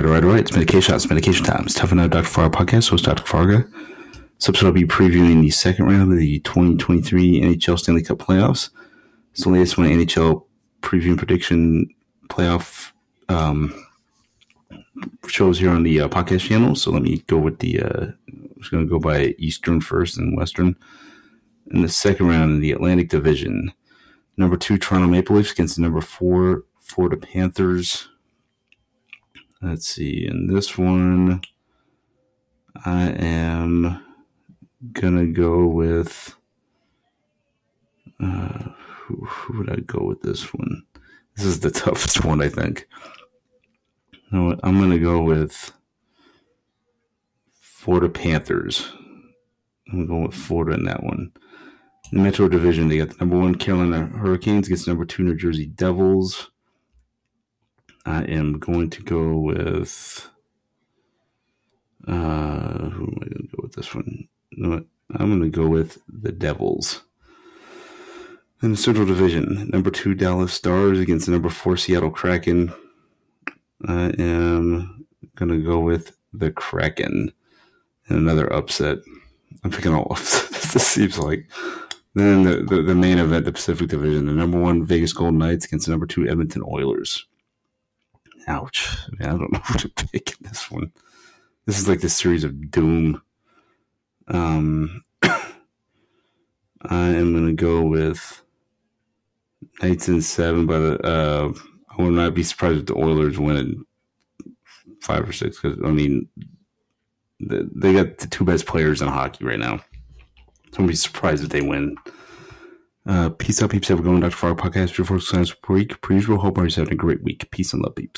right, all right, all right. It's medication shots, medication time. times. Tough Out Dr. Kavarga podcast. Host Dr. Kavarga. Episode will be previewing the second round of the 2023 NHL Stanley Cup playoffs. It's the latest one NHL preview and prediction playoff um, shows here on the uh, podcast channel. So let me go with the. Uh, I'm just going to go by Eastern first and Western. In the second round in the Atlantic Division, number two Toronto Maple Leafs against the number four Florida Panthers. Let's see. In this one, I am gonna go with. Uh, who, who would I go with this one? This is the toughest one, I think. You know what? I'm gonna go with Florida Panthers. I'm going with Florida in that one. The Metro Division, they got the number one Carolina Hurricanes against number two New Jersey Devils. I am going to go with. Uh, who am I going to go with this one? You know? I'm going to go with the Devils. In the Central Division, number two Dallas Stars against the number four Seattle Kraken. I am going to go with the Kraken. And another upset. I'm picking all upsets. this seems like. Then the, the, the main event, the Pacific Division, the number one Vegas Golden Knights against the number two Edmonton Oilers. Ouch. Man, I don't know who to pick in this one. This is like the series of doom. Um, I am going to go with Knights in seven, but uh, I would not be surprised if the Oilers win it five or six because, I mean, they got the two best players in hockey right now. I Don't be surprised if they win. Uh, peace out, peeps. Have a good one, Dr. Kavarga podcast. Before science per week. Per usual, hope everybody's having a great week. Peace and love, peeps.